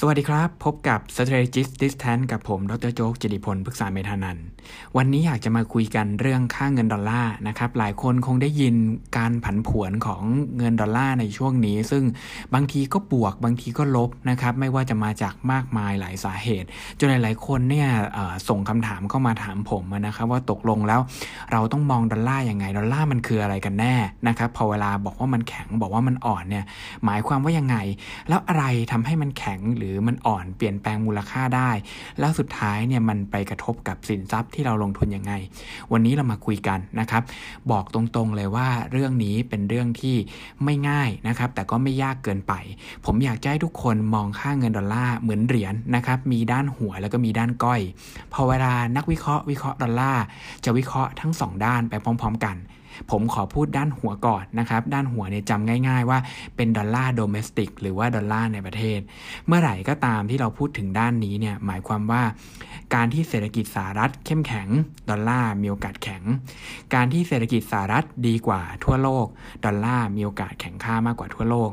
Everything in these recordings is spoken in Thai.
สวัสดีครับ พบกับ Strategist Distance กับผม ดรโจ๊ก จิติพลพฤกษาเมธานันท์ วันนี้อยากจะมาคุยกันเรื่องค่าเงินดอลลาร์นะครับ หลายคนคงได้ยินการผันผวนของเงินดอลลาร์ในช่วงนี้ ซึ่งบางทีก็บวกบางทีก็ลบนะครับ ไม่ว่าจะมาจากมากมายหลายสาเหตุ จนหลายๆคนเนี่ยส่งคำถามเข้ามาถามผมนะครับว่าตกลงแล้วเราต้องมองดอลลาร์ยังไง ดอลลาร์มันคืออะไรกันแน่นะครับ พอเวลาบอกว่ามันแข็งบอกว่ามันอ่อนเนี่ย หมายความว่ายังไง แล้วอะไรทำให้มันแข็งหรือือมันอ่อนเปลี่ยนแปลงมูลค่าได้ แล้วสุดท้ายเนี่ยมันไปกระทบกับสินทรัพย์ที่เราลงทุนยังไง วันนี้เรามาคุยกันนะครับ บอกตรงๆเลยว่าเรื่องนี้เป็นเรื่องที่ไม่ง่ายนะครับ แต่ก็ไม่ยากเกินไป ผมอยากให้ทุกคนมองค่าเงินดอลลาร์เหมือนเหรียญนนะครับ มีด้านหัวแล้วก็มีด้านก้อย พอเวลานักวิเคราะห์วิเคราะห์ดอลลาร์จะวิเคราะห์ทั้ง 2 ด้านไปพร้อม ๆ กัน ผมขอพูดด้านหัวก่อนนะครับ ด้านหัวเนี่ยจำง่าย ๆ ว่าเป็นดอลลาร์ domestic หรือว่าดอลลาร์ในประเทศ เมื่อไหร่ก็ตามที่เราพูดถึงด้านนี้เนี่ยหมายความว่าการที่เศรษฐกิจสหรัฐเข้มแข็ง ดอลลาร์มีโอกาสแข็ง การที่เศรษฐกิจสหรัฐดีกว่าทั่วโลก ดอลลาร์มีโอกาสแข็งค่ามากกว่าทั่วโลก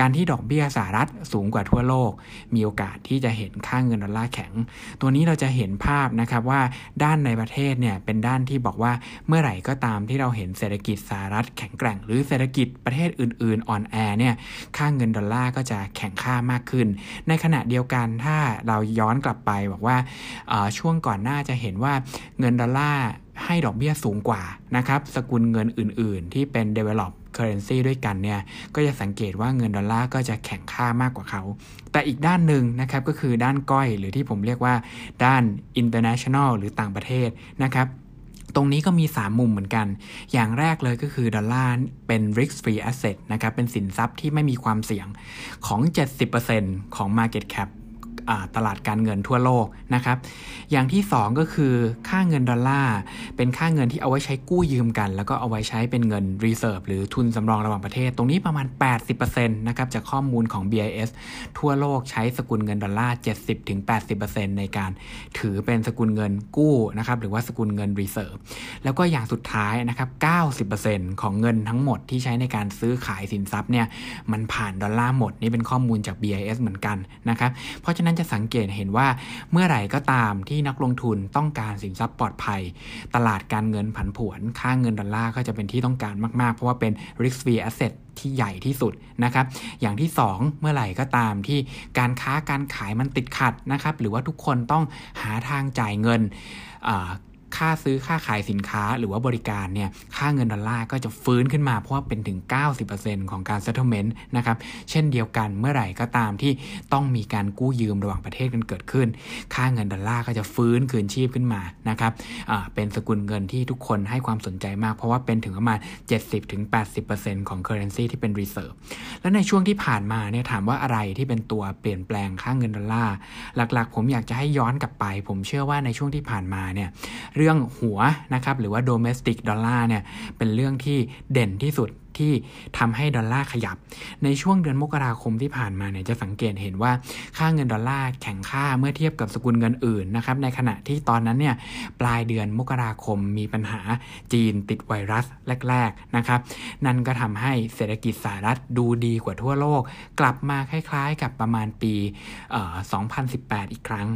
การที่ดอกเบี้ยสหรัฐสูงกว่าทั่วโลก มีโอกาสที่จะเห็นค่าเงินดอลลาร์แข็ง ตัวนี้เราจะเห็นภาพนะครับว่าด้านในประเทศเนี่ยเป็นด้านที่บอกว่าเมื่อไหร่ก็ตามที่เราเห็นเศรษฐกิจสหรัฐแข็งแกร่ง หรือเศรษฐกิจประเทศอื่น ๆ อ่อนแอเนี่ยค่าเงินดอลลาร์ก็จะแข็งค่ามากขึ้น ในขณะเดียวกันถ้าเราย้อนกลับไปบอกว่าช่วงก่อนหน้าจะเห็นว่าเงินดอลลาร์ให้ดอกเบี้ยสูงกว่านะครับสกุลเงินอื่น ๆ ที่เป็น develop currency ด้วยกันเนี่ยก็จะสังเกตว่าเงินดอลลาร์ก็จะแข็งค่ามากกว่าเขา แต่อีกด้านหนึ่งนะครับก็คือด้านก้อยหรือที่ผมเรียกว่าด้าน international หรือต่างประเทศนะครับตรงนี้ก็มี 3 มุมเหมือนกัน อย่างแรกเลยก็คือ ดอลลาร์เป็น risk free asset นะครับ เป็นสินทรัพย์ที่ไม่มีความเสี่ยงของ 70%ของ market cap ตลาดการเงินทั่วโลกนะครับ อย่างที่ 2 ก็คือค่าเงินดอลลาร์เป็นค่าเงินที่เอาไว้ใช้กู้ยืมกัน แล้วก็เอาไว้ใช้เป็นเงิน reserve หรือทุนสำรองระหว่างประเทศ ตรงนี้ประมาณ 80%นะครับจากข้อมูลของ BIS ทั่วโลกใช้สกุลเงินดอลลาร์70-80%ในการถือเป็นสกุลเงินกู้นะครับหรือว่าสกุลเงิน reserve แล้วก็อย่างสุดท้ายนะครับ90%ของเงินทั้งหมดที่ใช้ในการซื้อขายสินทรัพย์เนี่ยมันผ่านดอลลาร์หมดนี่เป็นข้อมูลจาก BIS เหมือนกันนะครับเพราะฉะนั้นจะสังเกตเห็นว่าเมื่อไหร่ก็ตามที่นักลงทุนต้องการสินทรัพย์ปลอดภัย ตลาดการเงินผันผวน ค่าเงินดอลลาร์ก็จะเป็นที่ต้องการมาก ๆ เพราะว่าเป็น risk free asset ที่ใหญ่ที่สุดนะครับ อย่างที่ 2 เมื่อไหร่ก็ตามที่การค้าการขายมันติดขัดนะครับ หรือว่าทุกคนต้องหาทางจ่ายเงิน ค่าซื้อค่าขายสินค้าหรือว่าบริการเนี่ยค่าเงินดอลลาร์ก็จะฟื้นขึ้นมาเพราะว่าเป็นถึง 90%ของการ settlement นะครับเช่นเดียวกันเมื่อไหร่ก็ตามที่ต้องมีการกู้ยืมระหว่างประเทศกันเกิดขึ้น ค่าเงินดอลลาร์ก็จะฟื้นคืนชีพขึ้นมานะครับเป็นสกุลเงินที่ทุกคนให้ความสนใจมาก เพราะว่าเป็นถึงประมาณ 70-80%ของ currency ที่เป็น reserve แล้วในช่วงที่ผ่านมาเนี่ยถามว่าอะไรที่เป็นตัวเปลี่ยนแปลงค่าเงินดอลลาร์หลักๆ ผมอยากจะให้ย้อนกลับไป ผมเชื่อว่าในช่วงที่ผ่านมาเนี่ยเรื่องื่องหัวนะครับหรือว่า domestic dollar เนี่ยเป็นเรื่องที่เด่นที่สุด ที่ทำให้ดอลลาร์ขยับ ในช่วงเดือนมกราคมที่ผ่านมาเนี่ยจะสังเกตเห็นว่าค่าเงินดอลลาร์แข็งค่าเมื่อเทียบกับสกุลเงินอื่นนะครับในขณะที่ตอนนั้นเนี่ยปลายเดือนมกราคมมีปัญหาจีนติดไวรัสแรกๆนะครับนั่นก็ทำให้เศรษฐกิจสหรัฐดูดีกว่าทั่วโลก กลับมาคล้ายๆ กับประมาณปี2018 อีกครั้ง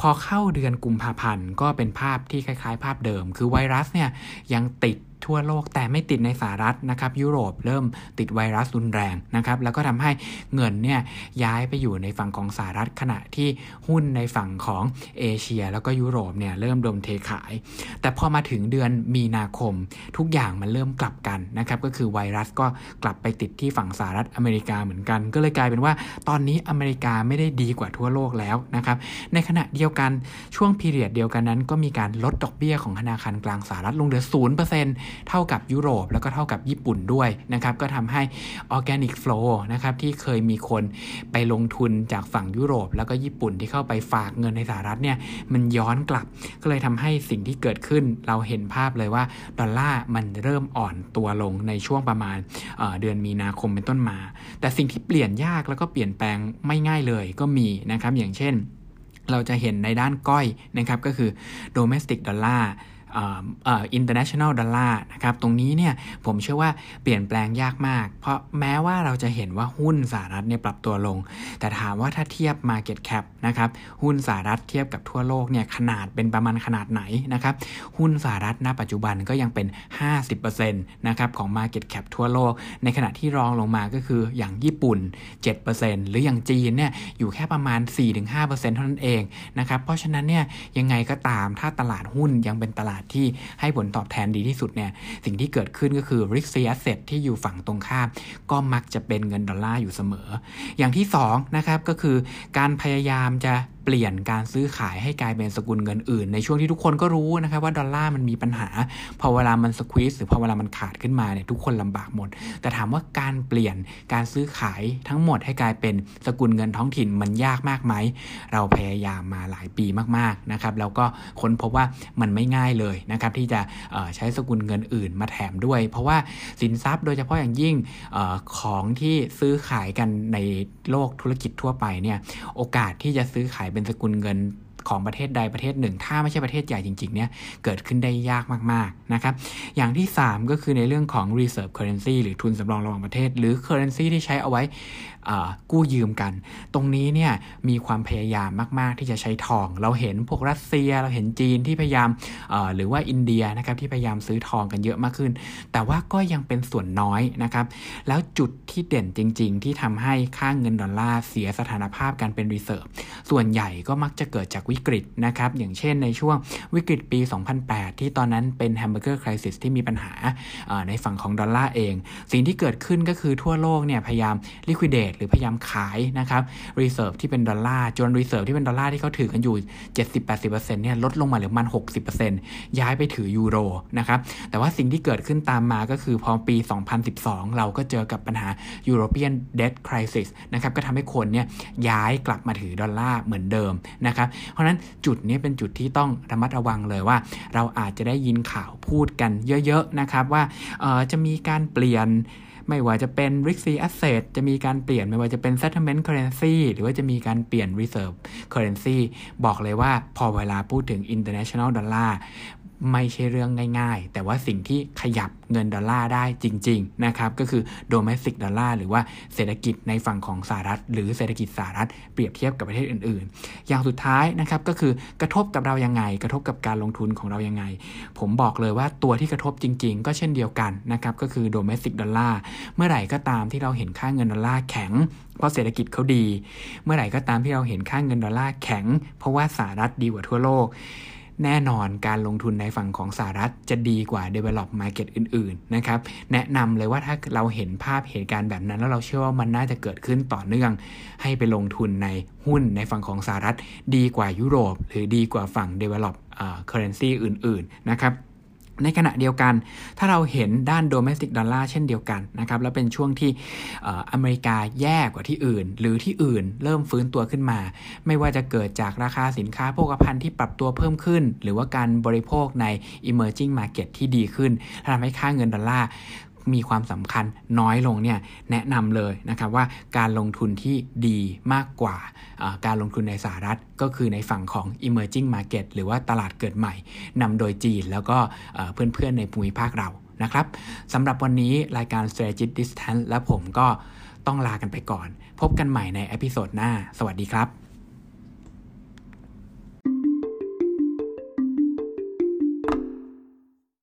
พอเข้าเดือนกุมภาพันธ์ก็เป็นภาพที่คล้ายๆ ภาพเดิม คือไวรัสเนี่ยยังติด ทั่วโลกแต่ไม่ติดในสหรัฐนะครับยุโรปเริ่มติดไวรัสรุนแรงนะครับแล้วก็ทำให้เงินเนี่ยย้ายไปอยู่ในฝั่งของสหรัฐขณะที่หุ้นในฝั่งของเอเชีย แล้วก็ยุโรปเนี่ยเริ่มโดนเทขาย แต่พอมาถึงเดือนมีนาคม ทุกอย่างมันเริ่มกลับกันนะครับก็คือไวรัสก็กลับไปติดที่ฝั่งสหรัฐอเมริกาเหมือนกัน ก็เลยกลายเป็นว่าตอนนี้อเมริกาไม่ได้ดีกว่าทั่วโลกแล้วนะครับในขณะเดียวกันช่วงพีเรียดเดียวกันนั้น ก็มีการลดดอกเบี้ยของธนาคารกลางสหรัฐลงเหลือศูนย์เท่ากับยุโรป แล้วก็เท่ากับญี่ปุ่นด้วยนะครับก็ทำให้ Organic Flow นะครับที่เคยมีคนไปลงทุนจากฝั่งยุโรป แล้วก็ญี่ปุ่นที่เข้าไปฝากเงินในสหรัฐเนี่ยมันย้อนกลับ ก็เลยทำให้สิ่งที่เกิดขึ้นเราเห็นภาพเลยว่าดอลลาร์มันเริ่มอ่อนตัวลงในช่วงประมาณเเดือนมีนาคมเป็นต้นมา แต่สิ่งที่เปลี่ยนยากแล้วก็เปลี่ยนแปลงไม่ง่ายเลยก็มีนะครับอย่างเช่นเราจะเห็นในด้านก้อยนะครับก็คือ domestic dollar international dollar นะครับตรงนี้เนี่ยผมเชื่อว่าเปลี่ยนแปลงยากมาก เพราะแม้ว่าเราจะเห็นว่าหุ้นสหรัฐเนี่ยปรับตัวลง แต่ถามว่าถ้าเทียบ market cap นะครับหุ้นสหรัฐเทียบกับทั่วโลกเนี่ยขนาดเป็นประมาณขนาดไหนนะครับหุ้นสหรัฐณปัจจุบันก็ยังเป็น 50%นะครับของ market cap ทั่วโลก ในขณะที่รองลงมาก็คืออย่างญี่ปุ่น 7%หรืออย่างจีนเนี่ยอยู่แค่ประมาณ 4-5%เท่านั้นเองนะครับเพราะฉะนั้นเนี่ยยังไงก็ตามถ้าตลาดหุ้นยังเป็นตลาดที่ให้ผลตอบแทนดีที่สุดเนี่ยสิ่งที่เกิดขึ้นก็คือ risk free asset ที่อยู่ฝั่งตรงข้าม ก็มักจะเป็นเงินดอลลาร์อยู่เสมอ อย่างที่2นะครับก็คือการพยายามจะเปลี่ยนการซื้อขายให้กลายเป็นสกุลเงินอื่น ในช่วงที่ทุกคนก็รู้นะครับว่าดอลลาร์มันมีปัญหา พอเวลามันสควีสหรือพอเวลามันขาดขึ้นมาเนี่ยทุกคนลำบากหมด แต่ถามว่าการเปลี่ยนการซื้อขายทั้งหมดให้กลายเป็นสกุลเงินท้องถิ่นมันยากมากไหม เราพยายามมาหลายปีมากๆนะครับแล้วก็ค้นพบว่ามันไม่ง่ายเลยนะครับที่จะใช้สกุลเงินอื่นมาแถมด้วย เพราะว่าสินทรัพย์โดยเฉพาะอย่างยิ่งอของที่ซื้อขายกันในโลกธุรกิจทั่วไปเนี่ยโอกาสที่จะซื้อขายเป็นสกุลเงิน ของประเทศใดประเทศหนึ่ง ถ้าไม่ใช่ประเทศใหญ่จริงๆเนี่ยเกิดขึ้นได้ยากมากๆนะครับอย่างที่ 3 ก็คือในเรื่องของ reserve currency หรือทุนสำรองระหว่างประเทศ หรือ currency ที่ใช้เอาไว้กู้ยืมกัน ตรงนี้เนี่ยมีความพยายามมาก ๆ ที่จะใช้ทอง เราเห็นพวกรัสเซียเราเห็นจีนที่พยายามหรือว่าอินเดียนะครับที่พยายามซื้อทองกันเยอะมากขึ้น แต่ว่าก็ยังเป็นส่วนน้อยนะครับแล้วจุดที่เด่นจริง ๆ ที่ทำให้ค่าเงินดอลลาร์เสียสถานภาพการเป็น reserve ส่วนใหญ่ก็มักจะเกิดจากวิกฤตนะครับ อย่างเช่นในช่วงวิกฤตปี 2008 ที่ตอนนั้นเป็น hamburger crisis ที่มีปัญหาในฝั่งของดอลลาร์เอง สิ่งที่เกิดขึ้นก็คือทั่วโลกเนี่ยพยายาม liquidate หรือพยายามขายนะครับ reserve ที่เป็นดอลลาร์จน reserve ที่เป็นดอลลาร์ที่เขาถือกันอยู่ 70-80%เนี่ยลดลงมาเหลือประมาณ 60%ย้ายไปถือยูโรนะครับแต่ว่าสิ่งที่เกิดขึ้นตามมาก็คือพอปี 2012 เราก็เจอกับปัญหา European Debt Crisis นะครับก็ทำให้คนเนี่ยย้ายกลับมาถือดอลลาร์เหมือนเดิมนะครับเพราะฉะนั้นจุดนี้เป็นจุดที่ต้องระมัดระวังเลยว่า เราอาจจะได้ยินข่าวพูดกันเยอะๆนะครับว่าจะมีการเปลี่ยนไม่ว่าจะเป็น r i s y asset จะมีการเปลี่ยนไม่ว่าจะเป็น settlement currency หรือว่าจะมีการเปลี่ยน reserve currency บอกเลยว่าพอเวลาพูดถึง international dollar ไม่ใช่เรื่องง่าย ๆ แต่ว่าสิ่งที่ขยับเงินดอลลาร์ได้จริงๆนะครับก็คือ domestic ดอลลาร์หรือว่าเศรษฐกิจในฝั่งของสหรัฐ หรือเศรษฐกิจสหรัฐเปรียบเทียบกับประเทศอื่นๆ อย่างสุดท้ายนะครับก็คือกระทบกับเรายังไง กระทบกับการลงทุนของเรายังไง ผมบอกเลยว่าตัวที่กระทบจริง ๆ ก็เช่นเดียวกันนะครับก็คือ domestic ดอลลาร์เมื่อไหร่ก็ตามที่เราเห็นค่าเงินดอลลาร์แข็งเพราะเศรษฐกิจเขาดี เมื่อไหร่ก็ตามที่เราเห็นค่าเงินดอลลาร์แข็ง เพราะว่าสหรัฐดีกว่าทั่วโลก แน่นอนการลงทุนในฝั่งของสหรัฐจะดีกว่า develop market อื่นๆนะครับแนะนำเลยว่าถ้าเราเห็นภาพเหตุการณ์แบบนั้น แล้วเราเชื่อว่ามันน่าจะเกิดขึ้นต่อเนื่อง ให้ไปลงทุนในหุ้นในฝั่งของสหรัฐ ดีกว่ายุโรป หรือดีกว่าฝั่ง develop currency อื่นๆนะครับ ในขณะเดียวกัน ถ้าเราเห็นด้าน domestic ดอลลาร์เช่นเดียวกันนะครับ แล้วเป็นช่วงที่อเมริกาแย่กว่าที่อื่น หรือที่อื่นเริ่มฟื้นตัวขึ้นมา ไม่ว่าจะเกิดจากราคาสินค้าโภคภัณฑ์ที่ปรับตัวเพิ่มขึ้น หรือว่าการบริโภคใน emerging market ที่ดีขึ้นทำให้ค่าเงินดอลลาร์ มีความสำคัญน้อยลงเนี่ยแนะนำเลยนะครับว่าการลงทุนที่ดีมากกว่าการลงทุนในสหรัฐ ก็คือในฝั่งของ emerging market หรือว่าตลาดเกิดใหม่นำโดยจีนแล้วก็เพื่อนๆในภูมิภาคเรานะครับสำหรับวันนี้รายการ strategic distance และผมก็ต้องลากันไปก่อน พบกันใหม่ใน episode หน้า สวัสดีครับ